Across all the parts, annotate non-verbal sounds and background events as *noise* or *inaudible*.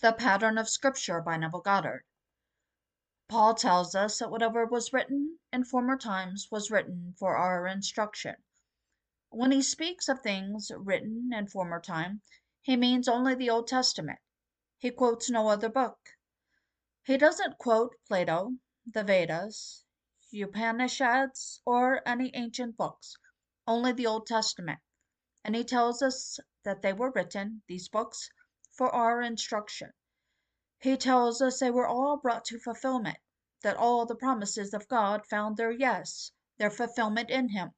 The Pattern of Scripture by Neville Goddard. Paul tells us that whatever was written in former times was written for our instruction. When he speaks of things written in former time, he means only the Old Testament. He quotes no other book. He doesn't quote Plato, the Vedas, Upanishads, or any ancient books, only the Old Testament. And he tells us that they were written, these books, for our instruction. He tells us they were all brought to fulfillment, that all the promises of God found their yes, their fulfillment in Him,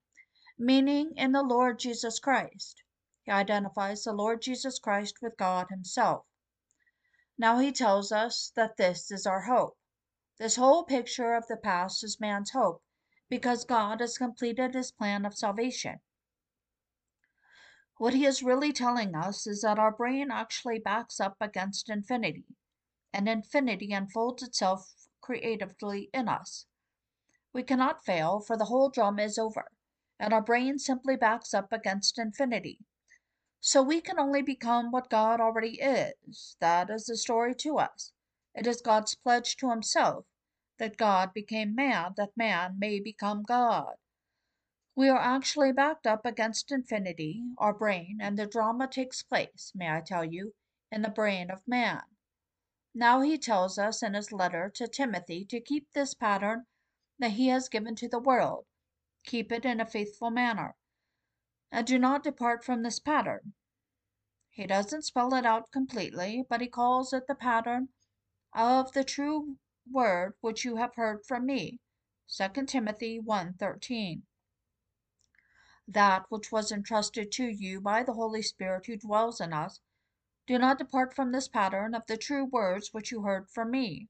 meaning in the Lord Jesus Christ. He identifies the Lord Jesus Christ with God Himself. Now he tells us that this is our hope. This whole picture of the past is man's hope, because God has completed His plan of salvation. What he is really telling us is that our brain actually backs up against infinity, and infinity unfolds itself creatively in us. We cannot fail, for the whole drama is over, and our brain simply backs up against infinity. So we can only become what God already is. That is the story to us. It is God's pledge to himself that God became man, that man may become God. We are actually backed up against infinity, our brain, and the drama takes place, may I tell you, in the brain of man. Now he tells us in his letter to Timothy to keep this pattern that he has given to the world, keep it in a faithful manner, and do not depart from this pattern. He doesn't spell it out completely, but he calls it the pattern of the true word which you have heard from me. 2 Timothy 1:13 that which was entrusted to you by the Holy Spirit who dwells in us. Do not depart from this pattern of the true words which you heard from me.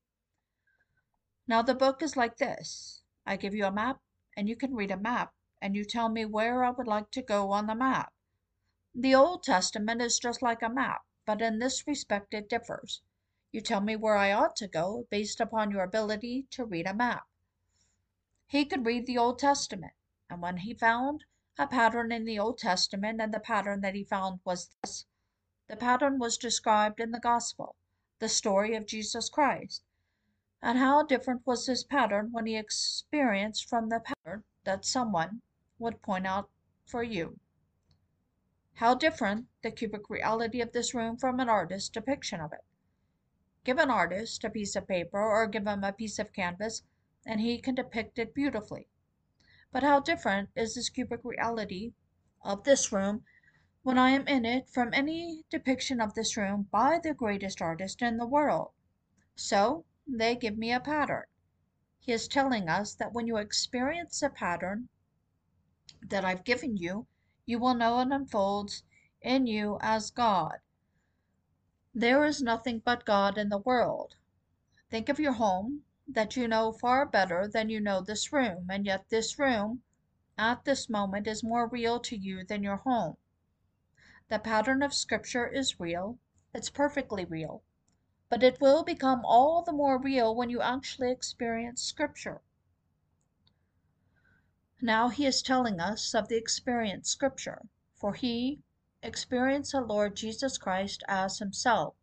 Now, the book is like this I give you a map, and you can read a map, and you tell me where I would like to go on the map. The Old Testament is just like a map, but in this respect it differs. You tell me where I ought to go based upon your ability to read a map. He could read the Old Testament, and when he found a pattern in the Old Testament, and the pattern that he found was this. The pattern was described in the Gospel, the story of Jesus Christ. And how different was this pattern when he experienced from the pattern that someone would point out for you. How different the cubic reality of this room from an artist's depiction of it. Give an artist a piece of paper or give him a piece of canvas, and he can depict it beautifully. But how different is this cubic reality of this room when I am in it from any depiction of this room by the greatest artist in the world. So they give me a pattern. He is telling us that when you experience a pattern that I've given you, you will know it unfolds in you as God. There is nothing but God in the world. Think of your home that you know far better than you know this room, and yet this room, at this moment, is more real to you than your home. The pattern of Scripture is real, it's perfectly real, but it will become all the more real when you actually experience Scripture. Now he is telling us of the experienced Scripture, for he experienced the Lord Jesus Christ as himself.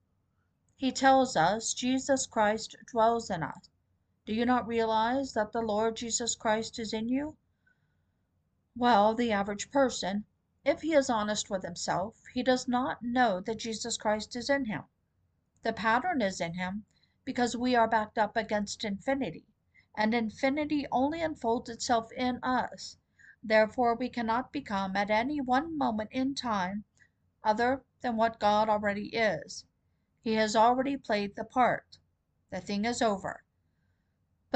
He tells us Jesus Christ dwells in us. Do you not realize that the Lord Jesus Christ is in you? Well, the average person, if he is honest with himself, he does not know that Jesus Christ is in him. The pattern is in him because we are backed up against infinity, and infinity only unfolds itself in us. Therefore, we cannot become at any one moment in time other than what God already is. He has already played the part. The thing is over.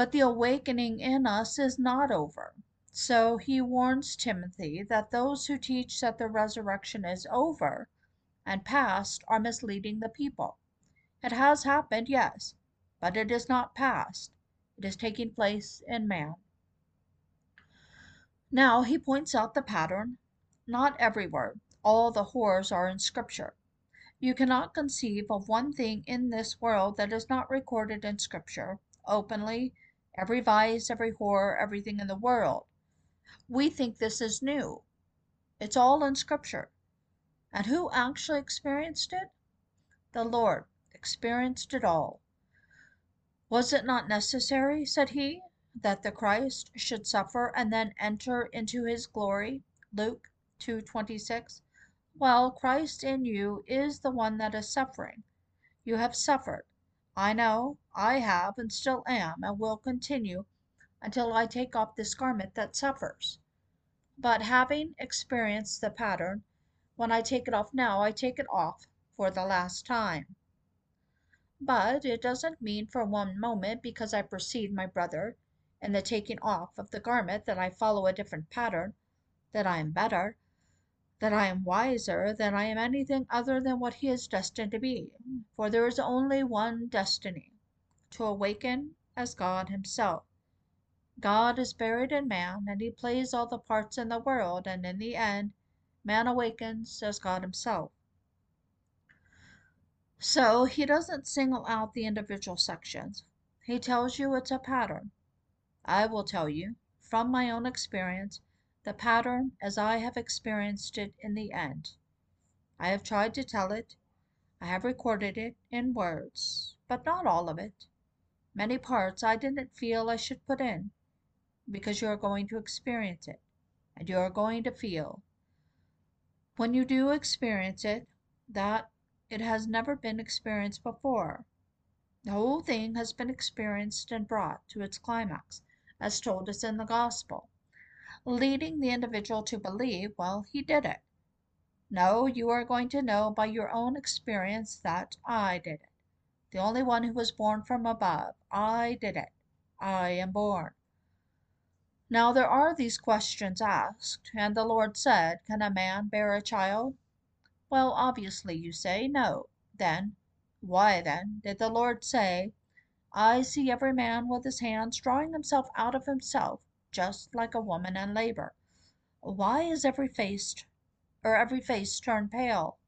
But the awakening in us is not over. So he warns Timothy that those who teach that the resurrection is over and past are misleading the people. It has happened, yes, but it is not past. It is taking place in man. Now he points out the pattern. Not everywhere. All the horrors are in Scripture. You cannot conceive of one thing in this world that is not recorded in Scripture, openly every vice, every horror, everything in the world. We think this is new. It's all in Scripture. And who actually experienced it? The Lord experienced it all. Was it not necessary, said he, that the Christ should suffer and then enter into his glory? Luke 2:26. Well, Christ in you is the one that is suffering. You have suffered. I know, I have and still am and will continue until I take off this garment that suffers. But having experienced the pattern, when I take it off now, I take it off for the last time. But it doesn't mean for one moment because I precede my brother in the taking off of the garment that I follow a different pattern, that I am better, that I am wiser, than I am anything other than what he is destined to be. For there is only one destiny to awaken as God Himself. God is buried in man, and he plays all the parts in the world, and in the end, man awakens as God Himself. So he doesn't single out the individual sections. He tells you it's a pattern. I will tell you, from my own experience, the pattern as I have experienced it in the end. I have tried to tell it. I have recorded it in words, but not all of it. Many parts I didn't feel I should put in, because you are going to experience it, and you are going to feel. When you do experience it, that it has never been experienced before. The whole thing has been experienced and brought to its climax, as told us in the Gospel, leading the individual to believe, well, he did it. No, you are going to know by your own experience that I did it. The only one who was born from above. I did it. I am born. Now there are these questions asked, and the Lord said, Can a man bear a child? Well, obviously, you say, no. Then, why then, did the Lord say, I see every man with his hands drawing himself out of himself, just like a woman in labor? Why is every face or every face turned pale?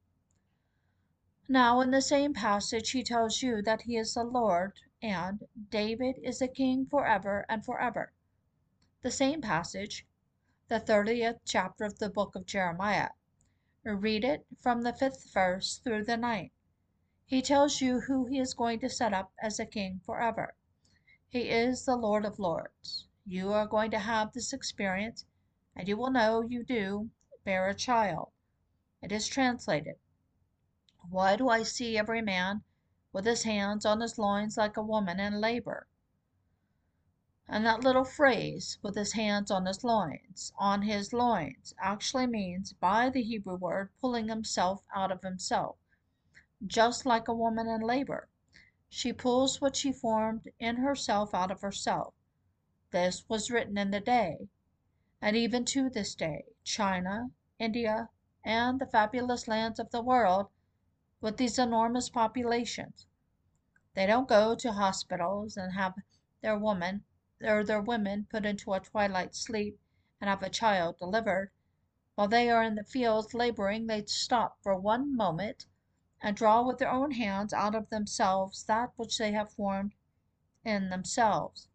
Now, in the same passage, he tells you that he is the Lord, and David is the king forever and forever. The same passage, the 30th chapter of the book of Jeremiah, Read it from the fifth verse through the ninth. He tells you who he is going to set up as a king forever. He is the Lord of Lords. You are going to have this experience, and you will know you do bear a child. It is translated Why do I see every man with his hands on his loins like a woman in labor? And that little phrase, with his hands on his loins, on his loins, actually means by the Hebrew word pulling himself out of himself. Just like a woman in labor, she pulls what she formed in herself out of herself. This was written in the day, and even to this day, China, India, and the fabulous lands of the world, with these enormous populations, they don't go to hospitals and have their woman or their women put into a twilight sleep and have a child delivered. While they are in the fields laboring, they stop for one moment and draw with their own hands out of themselves that which they have formed in themselves.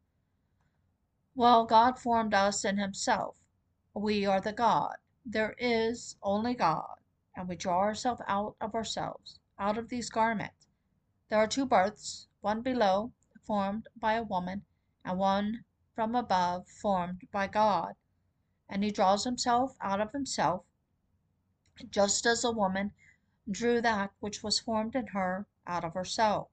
Well, God formed us in Himself. We are the God. There is only God, and we draw ourselves out of ourselves, out of these garments. There are two births, one below, formed by a woman, and one from above formed by God. And he draws himself out of himself, just as a woman drew that which was formed in her out of herself.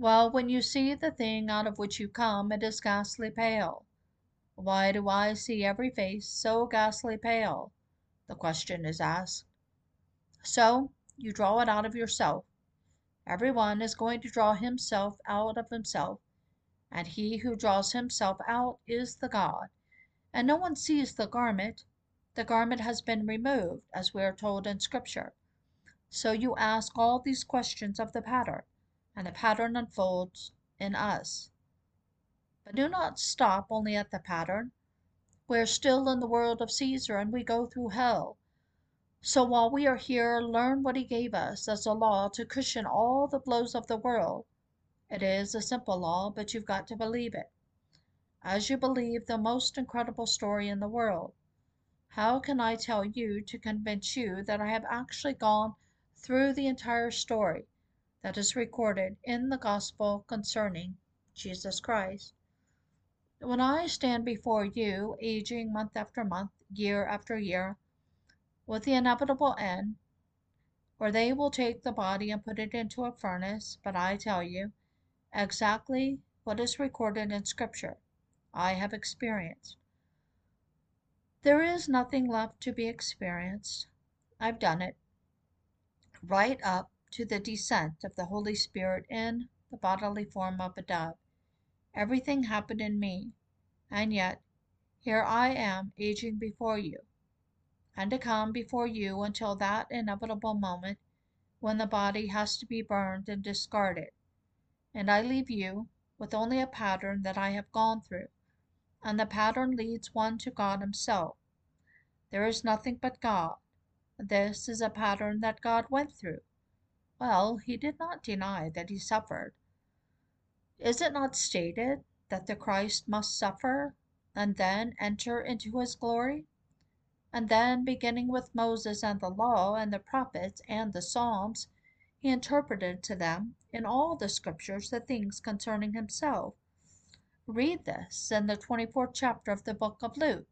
Well, when you see the thing out of which you come, it is ghastly pale. Why do I see every face so ghastly pale? The question is asked. So you draw it out of yourself. Every one is going to draw himself out of himself and he who draws himself out is the God. And no one sees the garment. The garment has been removed, as we are told in Scripture. So you ask all these questions of the pattern, and the pattern unfolds in us. But do not stop only at the pattern. We are still in the world of Caesar, and we go through hell. So while we are here, learn what he gave us as a law to cushion all the blows of the world it is a simple law, but you've got to believe it. As you believe the most incredible story in the world. How can I tell you to convince you that I have actually gone through the entire story, that is recorded in the gospel concerning Jesus Christ. When I stand before you, aging month after month, year after year, with the inevitable end, where they will take the body and put it into a furnace, but I tell you exactly what is recorded in Scripture, I have experienced. There is nothing left to be experienced. I've done it. Right up to the descent of the Holy Spirit in the bodily form of a dove. Everything happened in me, and yet here I am aging before you, and to come before you until that inevitable moment when the body has to be burned and discarded. And I leave you with only a pattern that I have gone through, and the pattern leads one to God Himself. There is nothing but God. This is a pattern that God went through. Well, he did not deny that he suffered. Is it not stated that the Christ must suffer and then enter into his glory? And then, beginning with Moses and the law and the prophets and the Psalms, he interpreted to them in all the scriptures the things concerning himself. Read this in the 24th chapter of the book of Luke,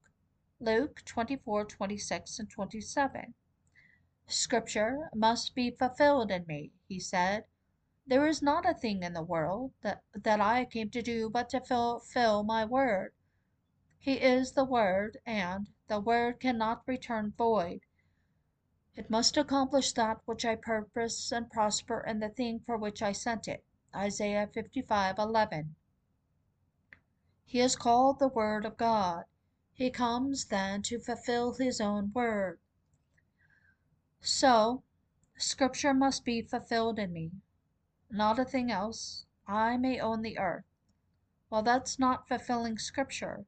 Luke 24, 26, and 27. Scripture must be fulfilled in me, he said. There is not a thing in the world that, I came to do but to fulfill my word. He is the word, and the word cannot return void. It must accomplish that which I purpose and prosper in the thing for which I sent it. Isaiah 55:11. He is called the Word of God. He comes then to fulfill his own word. So, Scripture must be fulfilled in me. Not a thing else. I may own the earth. Well, that's not fulfilling Scripture.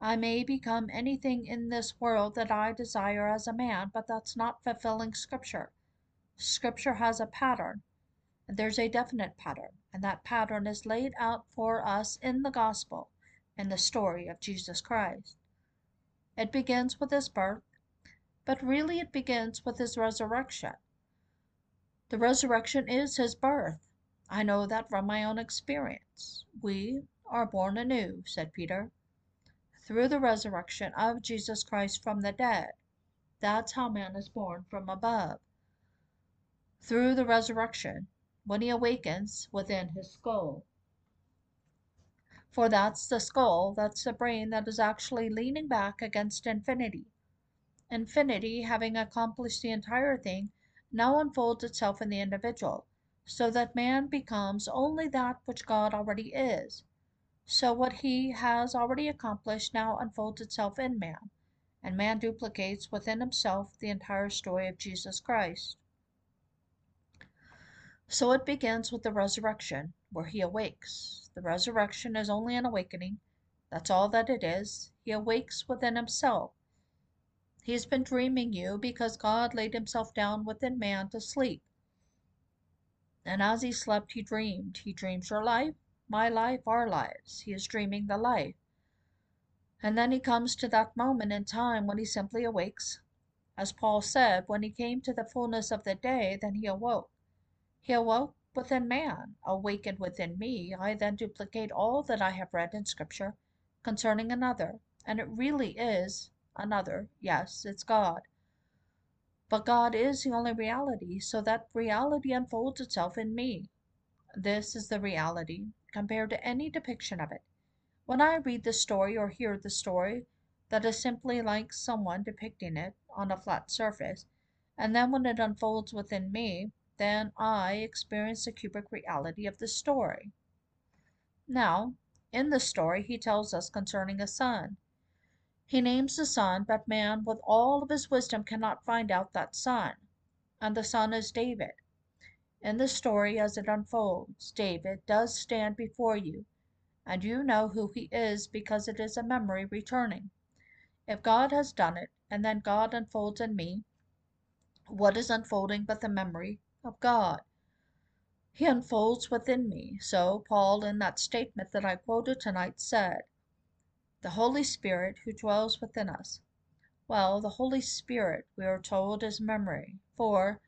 I may become anything in this world that I desire as a man, but that's not fulfilling Scripture. Scripture has a pattern, and there's a definite pattern, and that pattern is laid out for us in the gospel, in the story of Jesus Christ. It begins with his birth, but really it begins with his resurrection. The resurrection is his birth. I know that from my own experience. We are born anew, said Peter, through the resurrection of Jesus Christ from the dead. That's how man is born from above. Through the resurrection, when he awakens within his skull. For that's the skull, that's the brain that is actually leaning back against infinity. Infinity, having accomplished the entire thing, now unfolds itself in the individual, so that man becomes only that which God already is. So what he has already accomplished now unfolds itself in man, and man duplicates within himself the entire story of Jesus Christ. So it begins with the resurrection, where he awakes. The resurrection is only an awakening. That's all that it is. He awakes within himself he has been dreaming you because God laid himself down within man to sleep. And as he slept, he dreamed. He dreams your life, my life, our lives. He is dreaming the life. And then he comes to that moment in time when he simply awakes. As Paul said, when he came to the fullness of the day, then he awoke. He awoke within man, awakened within me. I then duplicate all that I have read in Scripture concerning another, and it really is another. Yes, it's God. But God is the only reality, so that reality unfolds itself in me. This is the reality, compared to any depiction of it. When I read the story or hear the story, that is simply like someone depicting it on a flat surface, and then when it unfolds within me, then I experience the cubic reality of the story. Now, in the story, he tells us concerning a son. He names the son, but man with all of his wisdom cannot find out that son. And the son is David. In the story as it unfolds, David does stand before you, and you know who he is because it is a memory returning. If God has done it, and then God unfolds in me, what is unfolding but the memory of God? He unfolds within me. So Paul, in that statement that I quoted tonight, said, the Holy Spirit who dwells within us. Well, the Holy Spirit, we are told, is memory, for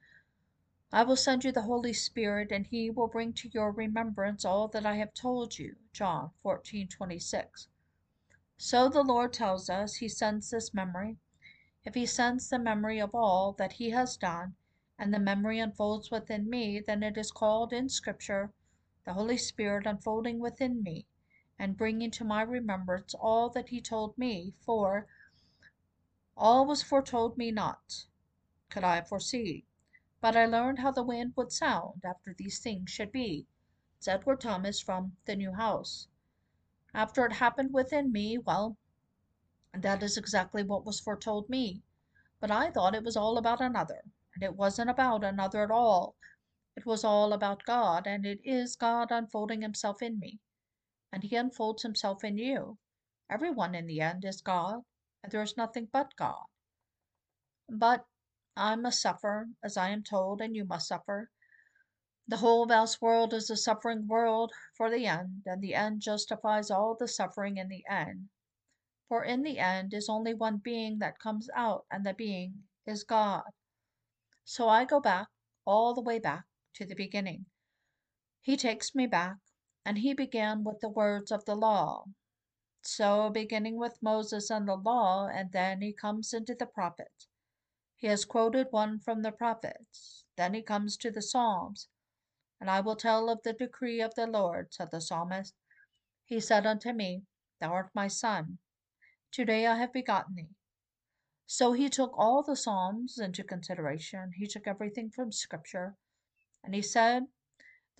I will send you the Holy Spirit, and he will bring to your remembrance all that I have told you. John 14 26. So the Lord tells us he sends this memory. If he sends the memory of all that he has done, and the memory unfolds within me, then it is called in Scripture the Holy Spirit unfolding within me and bringing to my remembrance all that he told me, for all was foretold me not, could I foresee. But I learned how the wind would sound after these things should be. It's Edward Thomas from the New House. After it happened within me, well, that is exactly what was foretold me. But I thought it was all about another, and it wasn't about another at all. It was all about God, and it is God unfolding himself in me. And he unfolds himself in you. Everyone in the end is God, and there is nothing but God. But I must suffer, as I am told, and you must suffer. The whole vast world is a suffering world for the end, and the end justifies all the suffering in the end. For in the end is only one being that comes out, and the being is God. So I go back, all the way back, to the beginning. He takes me back, and he began with the words of the law. So, beginning with Moses and the law, and then he comes into the prophets. He has quoted one from the prophets. Then he comes to the Psalms. And I will tell of the decree of the Lord, said the psalmist. He said unto me, Thou art my son. Today I have begotten thee. So he took all the Psalms into consideration. He took everything from Scripture. And he said,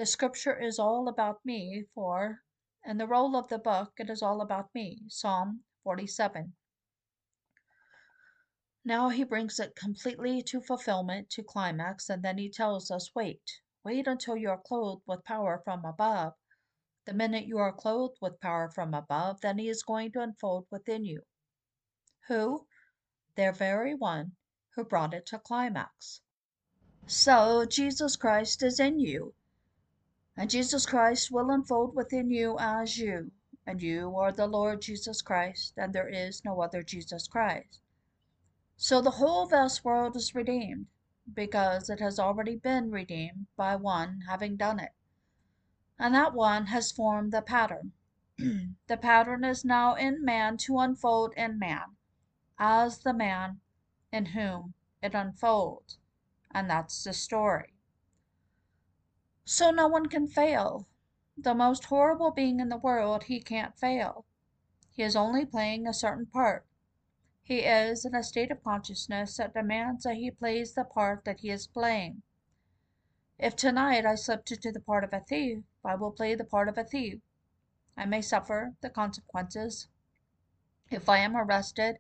The Scripture is all about me, for in the roll of the book it is all about me. Psalm 47. Now he brings it completely to fulfillment, to climax, and then he tells us wait, wait until you are clothed with power from above. The minute you are clothed with power from above, then he is going to unfold within you. Who? Their very one who brought it to climax. So Jesus Christ is in you, and Jesus Christ will unfold within you as you, and you are the Lord Jesus Christ, and there is no other Jesus Christ. So the whole vast world is redeemed, because it has already been redeemed by one having done it. And that one has formed the pattern. *clears throat* the pattern is now in man to unfold in man, as the man in whom it unfolds. And that's the story. So no one can fail. The most horrible being in the world, he can't fail. He is only playing a certain part he is in a state of consciousness that demands that he plays the part that he is playing. If tonight I slipped into the part of a thief, I will play the part of a thief. I may suffer the consequences. If I am arrested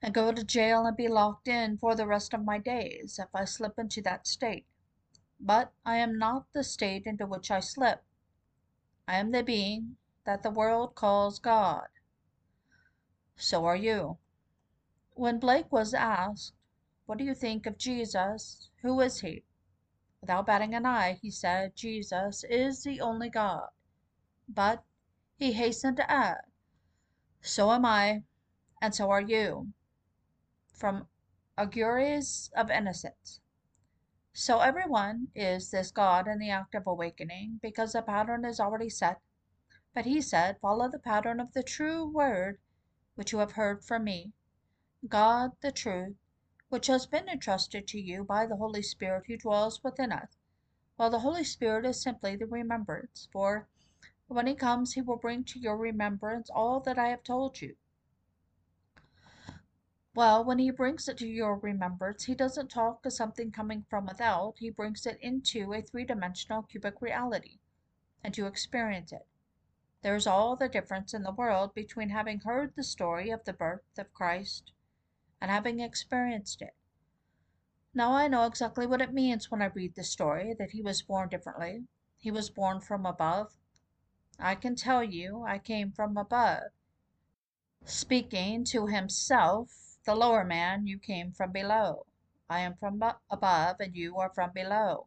and go to jail and be locked in for the rest of my days, if I slip into that state. But I am not the state into which I slip. I am the being that the world calls God. So are you. When Blake was asked, What do you think of Jesus? Who is he? Without batting an eye, he said, Jesus is the only God. But he hastened to add, So am I, and so are you. From Auguries of Innocence. So everyone is this God in the act of awakening, because the pattern is already set. But he said, Follow the pattern of the true word which you have heard from me. God, the truth, which has been entrusted to you by the Holy Spirit who dwells within us, while the Holy Spirit is simply the remembrance, for when he comes he will bring to your remembrance all that I have told you. Well, when he brings it to your remembrance, he doesn't talk of something coming from without, he brings it into a three dimensional cubic reality, and you experience it. There is all the difference in the world between having heard the story of the birth of Christ and having experienced it. Now I know exactly what it means when I read the story that he was born differently. He was born from above. I can tell you I came from above. Speaking to himself, the lower man, you came from below. I am from above, and you are from below.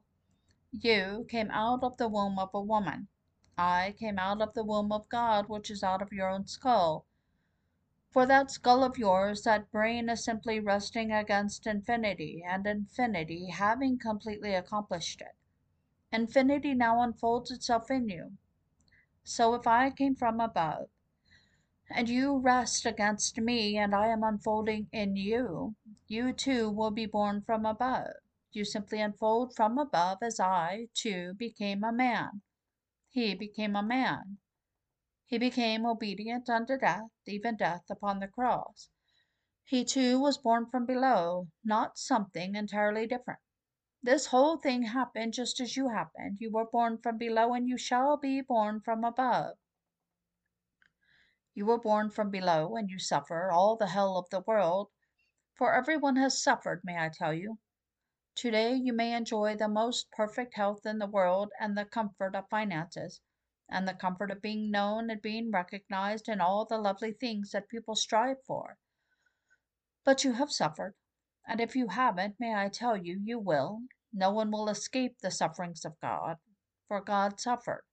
You came out of the womb of a woman. I came out of the womb of God, which is out of your own skull. For that skull of yours, that brain is simply resting against infinity, and infinity having completely accomplished it. Infinity now unfolds itself in you. So if I came from above, and you rest against me, and I am unfolding in you, you too will be born from above. You simply unfold from above as I, too, became a man. He became a man. He became obedient unto death, even death upon the cross. He too was born from below, not something entirely different. This whole thing happened just as you happened. You were born from below, and you shall be born from above. You were born from below, and you suffer all the hell of the world, for everyone has suffered, may I tell you. Today you may enjoy the most perfect health in the world and the comfort of finances and the comfort of being known and being recognized and all the lovely things that people strive for. But you have suffered, and if you haven't, may I tell you, you will. No one will escape the sufferings of God, for God suffered.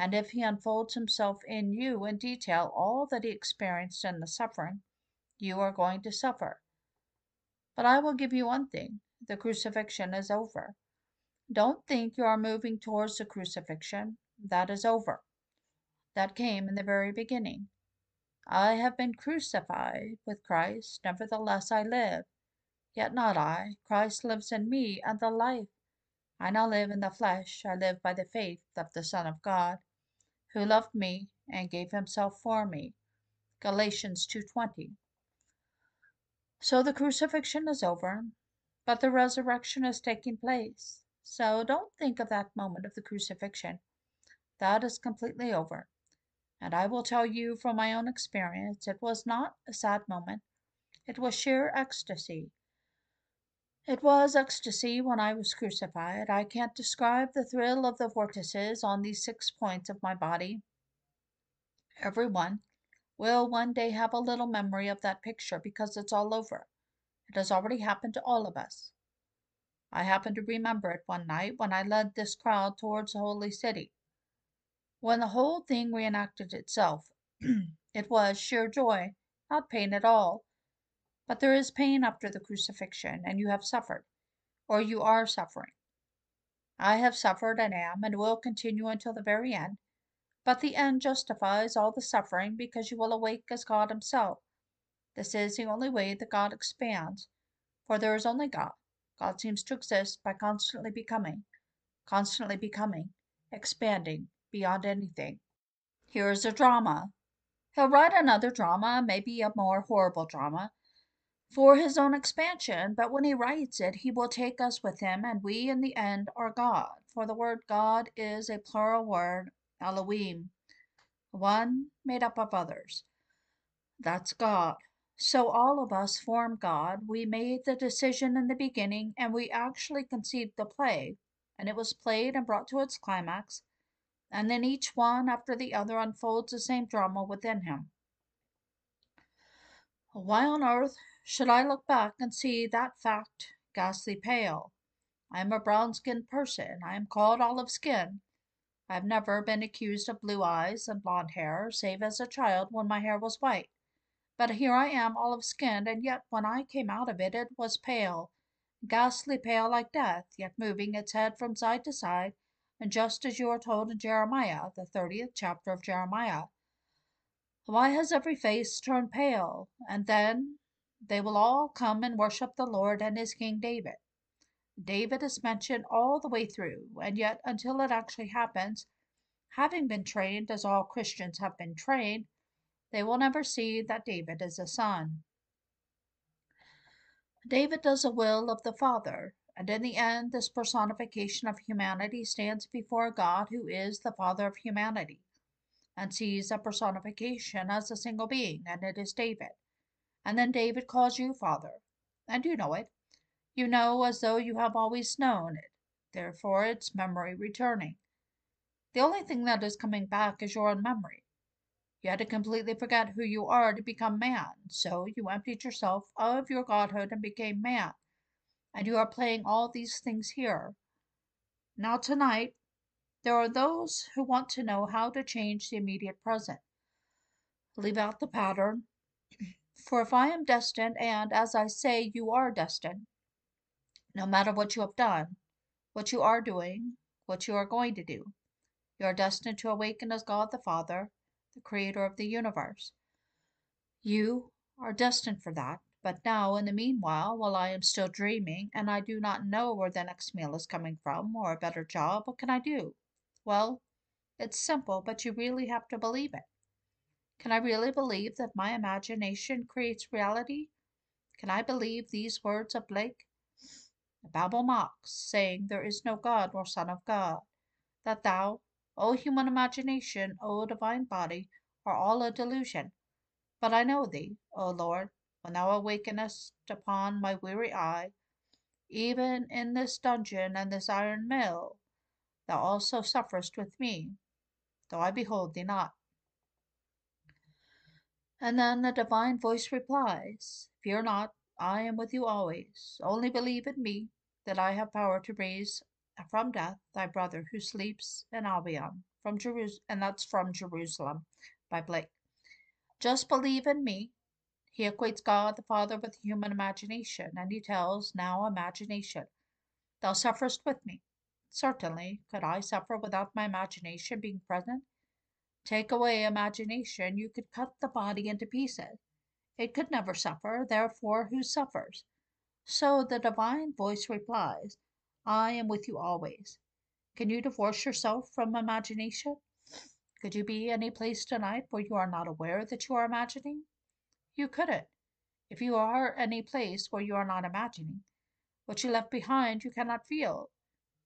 And if he unfolds himself in you in detail all that he experienced in the suffering, you are going to suffer. But I will give you one thing the crucifixion is over. Don't think you are moving towards the crucifixion. That is over. That came in the very beginning. I have been crucified with Christ, nevertheless I live. Yet not I, Christ lives in me, and the life I now live in the flesh, I live by the faith of the Son of God, who loved me and gave himself for me. Galatians 2:20. So the crucifixion is over, but the resurrection is taking place. So don't think of that moment of the crucifixion. That is completely over. And I will tell you from my own experience, it was not a sad moment. It was sheer ecstasy. It was ecstasy when I was crucified. I can't describe the thrill of the vortices on these six points of my body. Everyone will one day have a little memory of that picture because it's all over. It has already happened to all of us. I happen to remember it one night when I led this crowd towards the holy city. When the whole thing reenacted itself, *clears throat* it was sheer joy, not pain at all. But there is pain after the crucifixion, and you have suffered, or you are suffering. I have suffered and am and will continue until the very end, but the end justifies all the suffering because you will awake as God Himself. This is the only way that God expands, for there is only God. God seems to exist by constantly becoming, constantly becoming, expanding, beyond anything. Here is a drama. He'll write another drama, maybe a more horrible drama, for his own expansion, but when he writes it, he will take us with him, and we in the end are God. For the word God is a plural word, Elohim, one made up of others. That's God. So all of us form God. We made the decision in the beginning, and we actually conceived the play, and it was played and brought to its climax, and then each one after the other unfolds the same drama within him. Why on earth should I look back and see that fact ghastly pale? I am a brown skinned person. I am called olive skin. I have never been accused of blue eyes and blond hair, save as a child when my hair was white. But here I am olive skinned, and yet when I came out of it, it was pale, ghastly pale like death, yet moving its head from side to side and just as you are told in Jeremiah, the 30th chapter of Jeremiah. Why has every face turned pale? And then they will all come and worship the Lord and his King David. David is mentioned all the way through, and yet until it actually happens, having been trained as all Christians have been trained, they will never see that David is a son. David does the will of the Father, and in the end, this personification of humanity stands before God, who is the Father of humanity, and sees a personification as a single being, and it is David. And then David calls you Father, and you know it. You know as though you have always known it. Therefore, it's memory returning. The only thing that is coming back is your own memory. You had to completely forget who you are to become man, so you emptied yourself of your godhood and became man and you are playing all these things here. Now, tonight, there are those who want to know how to change the immediate present. Leave out the pattern, For if I am destined, and as I say, you are destined, no matter what you have done, what you are doing, what you are going to do, you are destined to awaken as God the Father, the creator of the universe. You are destined for that. But now, in the meanwhile, while I am still dreaming, and I do not know where the next meal is coming from, or a better job, what can I do? Well, it's simple, but you really have to believe it. Can I really believe that my imagination creates reality? Can I believe these words of Blake? The Bible mocks, saying there is no God nor Son of God, that thou, O human imagination, O divine body, are all a delusion. But I know thee, O Lord, when thou awakenest upon my weary eye, even in this dungeon and this iron mill, thou also sufferest with me, though I behold thee not. And then the divine voice replies, Fear not, I am with you always. Only believe in me that I have power to raise from death thy brother who sleeps in Albion, from Jerusalem, and that's from Jerusalem by Blake. Just believe in me he equates God the Father with human imagination, and he tells now imagination, Thou sufferest with me. Certainly, could I suffer without my imagination being present? Take away imagination, you could cut the body into pieces. It could never suffer, therefore, who suffers? So the divine voice replies, I am with you always. Can you divorce yourself from imagination? Could you be any place tonight where you are not aware that you are imagining? You couldn't. If you are any place where you are not imagining, what you left behind you cannot feel.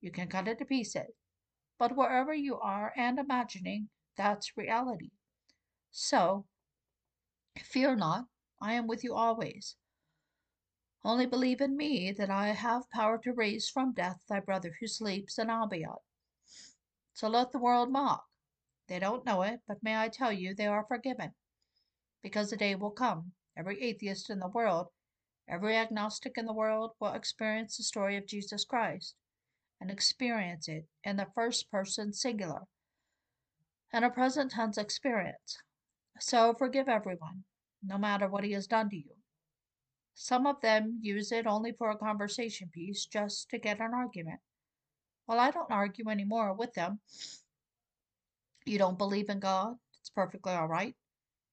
You can cut it to pieces. But wherever you are and imagining, that's reality. So, fear not, I am with you always. Only believe in me that I have power to raise from death thy brother who sleeps in Albion. So let the world mock. They don't know it, but may I tell you they are forgiven because the day will come. Every atheist in the world, every agnostic in the world will experience the story of Jesus Christ and experience it in the first person singular and a present tense experience. So forgive everyone, no matter what he has done to you. Some of them use it only for a conversation piece just to get an argument. Well, I don't argue anymore with them. You don't believe in God? It's perfectly all right.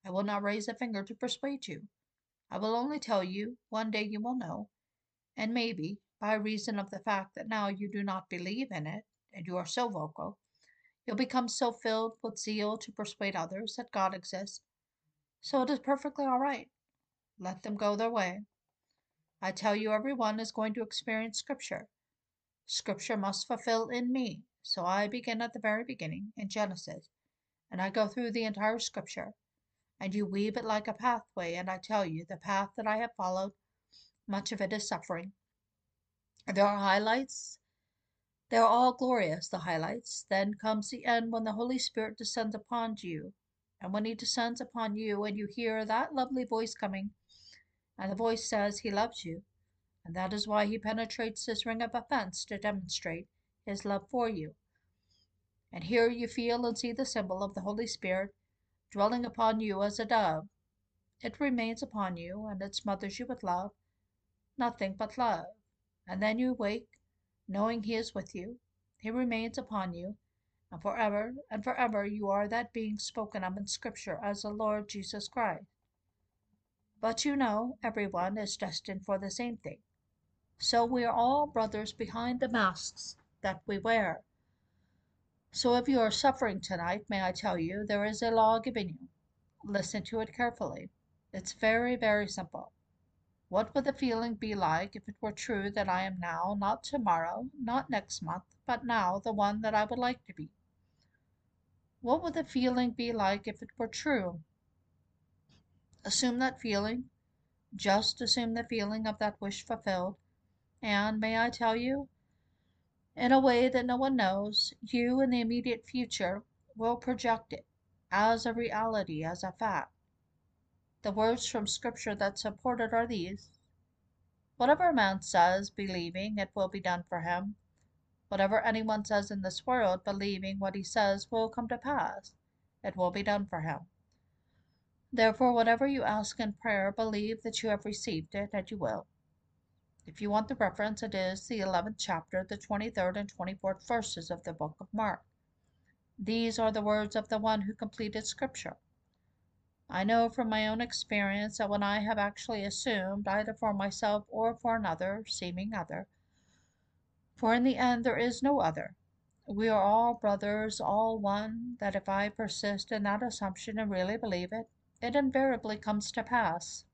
I will not raise a finger to persuade you. I will only tell you, one day you will know, and maybe, by reason of the fact that now you do not believe in it, and you are so vocal, you'll become so filled with zeal to persuade others that God exists. So it is perfectly all right. Let them go their way. I tell you, everyone is going to experience Scripture. Scripture must fulfill in me. So I begin at the very beginning, in Genesis, and I go through the entire Scripture and you weave it like a pathway, and I tell you, the path that I have followed, much of it is suffering. There are highlights. They are all glorious, the highlights. Then comes the end when the Holy Spirit descends upon you. And when He descends upon you and you hear that lovely voice coming, and the voice says He loves you, and that is why He penetrates this ring of offense to demonstrate His love for you. And here you feel and see the symbol of the Holy Spirit dwelling upon you as a dove. It remains upon you, and it smothers you with love, nothing but love. And then you wake, knowing He is with you. He remains upon you, and forever and forever you are that being spoken of in Scripture as the Lord Jesus Christ. But you know, everyone is destined for the same thing. So we are all brothers behind the masks that we wear. So if you are suffering tonight, may I tell you, there is a law given you. Listen to it carefully. It's very, very simple. What would the feeling be like if it were true that I am now, not tomorrow, not next month, but now the one that I would like to be? What would the feeling be like if it were true? Assume that feeling, just assume the feeling of that wish fulfilled, and may I tell you, in a way that no one knows, you in the immediate future will project it as a reality, as a fact. The words from Scripture that support it are these Whatever a man says, believing, it will be done for him. Whatever anyone says in this world, believing what he says will come to pass, it will be done for him. Therefore, whatever you ask in prayer, believe that you have received it, and you will. If you want the reference, it is the 11th chapter, the 23rd and 24th verses of the book of Mark. These are the words of the one who completed Scripture. I know from my own experience that when I have actually assumed, either for myself or for another, seeming other, for in the end there is no other, we are all brothers, all one, that if I persist in that assumption and really believe it, it invariably comes to pass.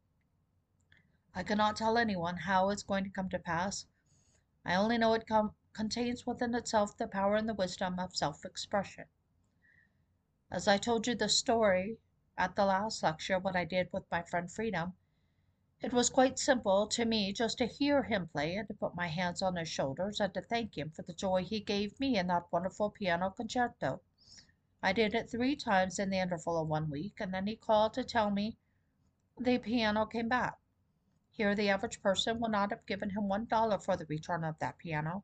I cannot tell anyone how it's going to come to pass. I only know it com- contains within itself the power and the wisdom of self expression. As I told you the story at the last lecture, what I did with my friend Freedom, it was quite simple to me just to hear him play and to put my hands on his shoulders and to thank him for the joy he gave me in that wonderful piano concerto. I did it three times in the interval of one week, and then he called to tell me the piano came back. Here the average person would not have given him one dollar for the return of that piano,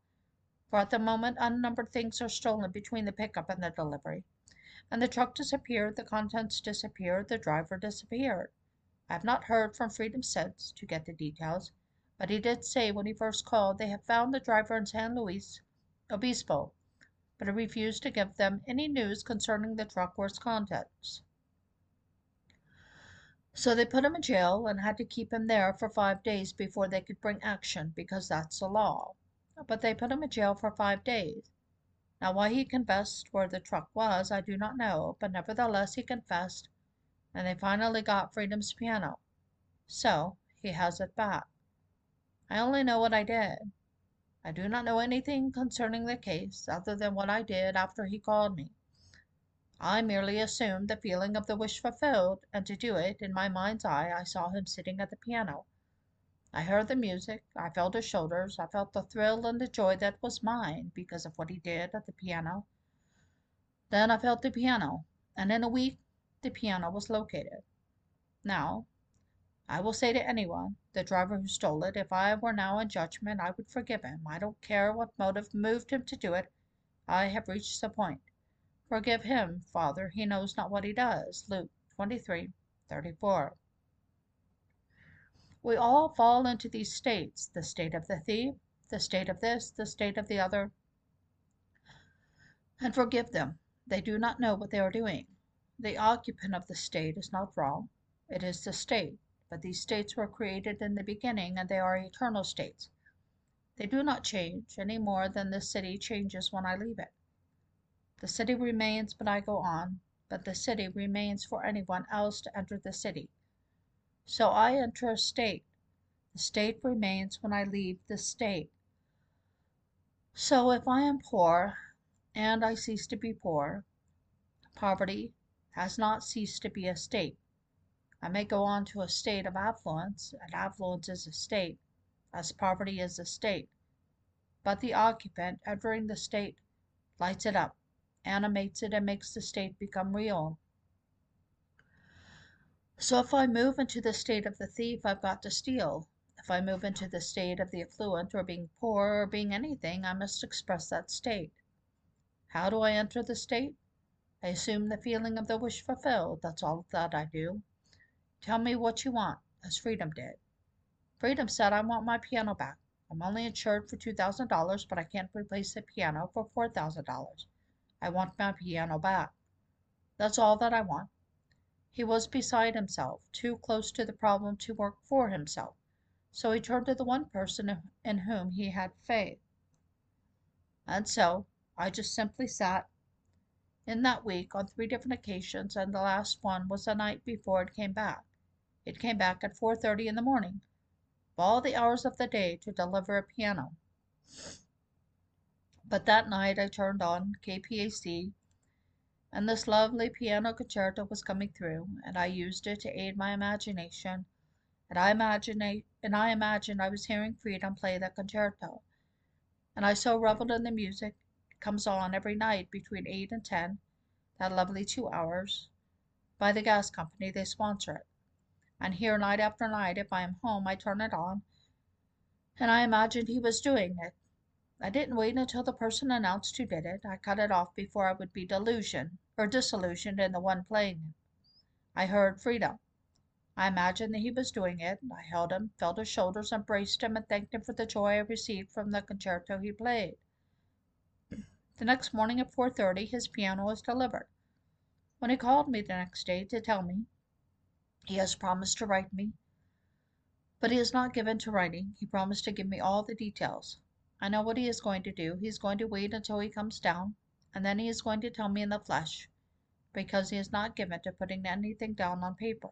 for at the moment unnumbered things are stolen between the pickup and the delivery, and the truck disappeared, the contents disappeared, the driver disappeared. I have not heard from Freedom since to get the details, but he did say when he first called they had found the driver in San Luis Obispo, but he refused to give them any news concerning the truck or its contents. So they put him in jail and had to keep him there for five days before they could bring action because that's the law. But they put him in jail for five days. Now, why he confessed where the truck was, I do not know, but nevertheless he confessed, and they finally got Freedom's piano. So he has it back. I only know what I did. I do not know anything concerning the case other than what I did after he called me. I merely assumed the feeling of the wish fulfilled, and to do it, in my mind's eye, I saw him sitting at the piano. I heard the music, I felt his shoulders, I felt the thrill and the joy that was mine because of what he did at the piano. Then I felt the piano, and in a week the piano was located. Now, I will say to anyone, the driver who stole it, if I were now in judgment, I would forgive him. I don't care what motive moved him to do it. I have reached the point. Forgive him, Father, he knows not what he does. Luke 23, 34. We all fall into these states the state of the thief, the state of this, the state of the other. And forgive them. They do not know what they are doing. The occupant of the state is not wrong. It is the state. But these states were created in the beginning, and they are eternal states. They do not change any more than the city changes when I leave it. The city remains when I go on, but the city remains for anyone else to enter the city. So I enter a state. The state remains when I leave the state. So if I am poor, and I cease to be poor, poverty has not ceased to be a state. I may go on to a state of affluence, and affluence is a state, as poverty is a state. But the occupant entering the state lights it up, animates it, and makes the state become real. So if I move into the state of the thief, I've got to steal. If I move into the state of the affluent, or being poor, or being anything, I must express that state. How do I enter the state? I assume the feeling of the wish fulfilled. That's all that I do. Tell me what you want, as Freedom did. Freedom said, I want my piano back. I'm only insured for $2,000, but I can't replace the piano for $4,000. I want my piano back. That's all that I want. He was beside himself, too close to the problem to work for himself. So he turned to the one person in whom he had faith. And so I just simply sat in that week on three different occasions, and the last one was the night before it came back. It came back at 4:30 in the morning, of all the hours of the day to deliver a piano. But that night I turned on KFAC, and this lovely piano concerto was coming through, and I used it to aid my imagination, and I imagined and I imagined I was hearing Freedom play that concerto, and I so reveled in the music. It comes on every night between eight and ten, that lovely two hours. By the gas company, they sponsor it. And here, night after night, if I am home, I turn it on, and I imagined he was doing it. I didn't wait until the person announced who did it. I cut it off before I would be delusioned or disillusioned in the one playing. I heard freedom. I imagined that he was doing it. I held him, felt his shoulders, embraced him, and thanked him for the joy I received from the concerto he played. The next morning at 4:30 his piano was delivered. When he called me the next day to tell me he has promised to write me, but he is not given to writing, he promised to give me all the details. I know what he is going to do. He is going to wait until he comes down, and then he is going to tell me in the flesh, because he is not given to putting anything down on paper.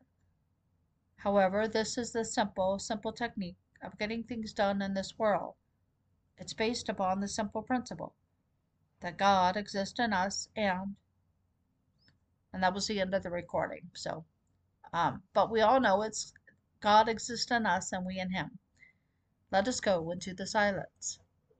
However, this is the simple, simple technique of getting things done in this world. It's based upon the simple principle that God exists in us and and that was the end of the recording. So um, but we all know it's God exists in us and we in him. Let us go into the silence.